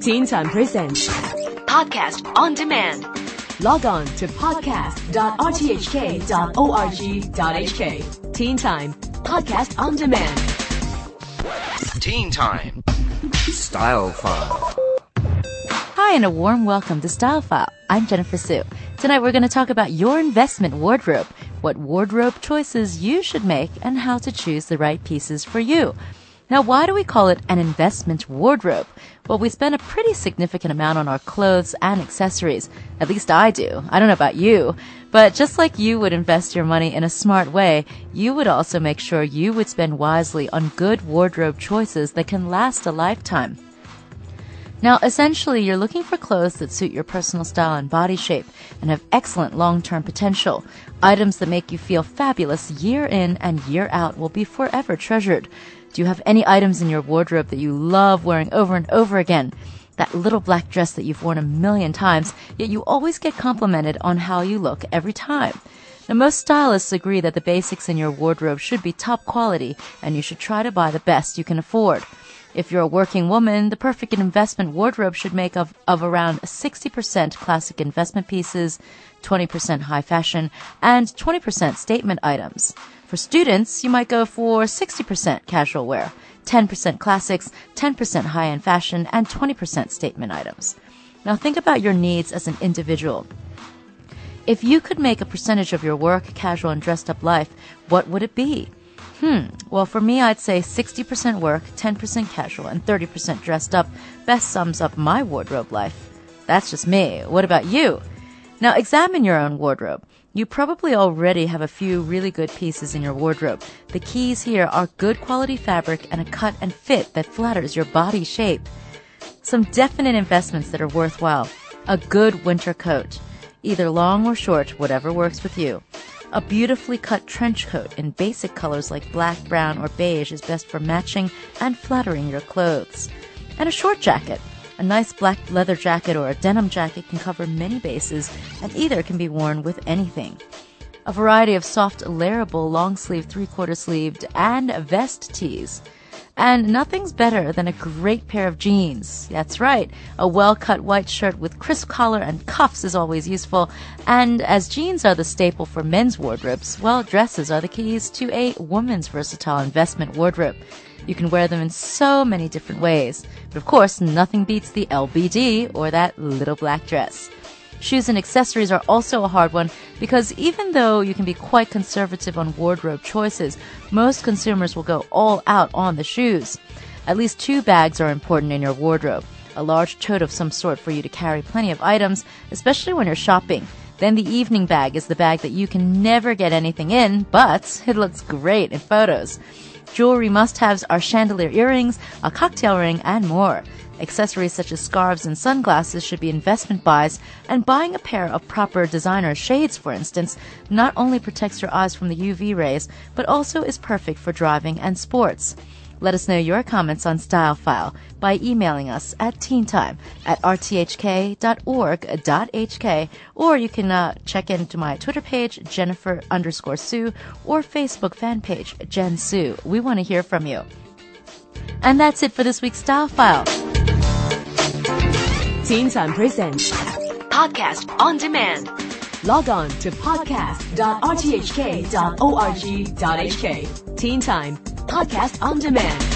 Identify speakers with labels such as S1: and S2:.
S1: Teen Time Presents
S2: Podcast on demand.
S1: Log on to podcast.rthk.org.hk. Teen Time Podcast on Demand.
S3: Teen Time. Style File.
S4: Hi, and a warm welcome to Style File. I'm Jennifer Sue. Tonight we're going to talk about your investment wardrobe, what wardrobe choices you should make, and how to choose the right pieces for you. Now, why do we call it an investment wardrobe? Well, we spend a pretty significant amount on our clothes and accessories. At least I do. I don't know about you. But just like you would invest your money in a smart way, you would also make sure you would spend wisely on good wardrobe choices that can last a lifetime. Now, essentially, you're looking for clothes that suit your personal style and body shape and have excellent long-term potential. Items that make you feel fabulous year in and year out will be forever treasured. Do you have any items in your wardrobe that you love wearing over and over again? That little black dress that you've worn a million times, yet you always get complimented on how you look every time. Now, most stylists agree that the basics in your wardrobe should be top quality and you should try to buy the best you can afford. If you're a working woman, the perfect investment wardrobe should make of, of around 60% classic investment pieces, 20% high fashion, and 20% statement items. For students, you might go for 60% casual wear, 10% classics, 10% high-end fashion, and 20% statement items. Now think about your needs as an individual. If you could make a percentage of your work, casual, and dressed up life, what would it be? Hmm, well, for me, I'd say 60% work, 10% casual, and 30% dressed up best sums up my wardrobe life. That's just me. What about you? Now examine your own wardrobe. You probably already have a few really good pieces in your wardrobe. The keys here are good quality fabric and a cut and fit that flatters your body shape. Some definite investments that are worthwhile. A good winter coat. Either long or short, whatever works with you. A beautifully cut trench coat in basic colors like black, brown, or beige is best for matching and flattering your clothes. And a short jacket. A nice black leather jacket or a denim jacket can cover many bases, and either can be worn with anything. A variety of soft, layerable, long sleeve, three quarter sleeved, and vest tees. And nothing's better than a great pair of jeans. That's right. A well cut white shirt with crisp collar and cuffs is always useful. And as jeans are the staple for men's wardrobes, well, dresses are the keys to a woman's versatile investment wardrobe. You can wear them in so many different ways. But of course, nothing beats the LBD or that little black dress. Shoes and accessories are also a hard one because even though you can be quite conservative on wardrobe choices, most consumers will go all out on the shoes. At least two bags are important in your wardrobe. A large tote of some sort for you to carry plenty of items, especially when you're shopping. Then the evening bag is the bag that you can never get anything in, but it looks great in photos. Jewelry must-haves are chandelier earrings, a cocktail ring, and more. Accessories such as scarves and sunglasses should be investment buys, and buying a pair of proper designer shades, for instance, not only protects your eyes from the UV rays, but also is perfect for driving and sports. Let us know your comments on Style File by emailing us at teentime at rthk.org.hk or you can uh, check into my Twitter page, Jennifer underscore Sue, or Facebook fan page, Jen Sue. We want to hear from you. And that's it for this week's Style File.
S1: Teen Time Presents
S2: Podcast on demand.
S1: Log on to podcast.rthk.org.hk. Teen Time Podcast on Demand.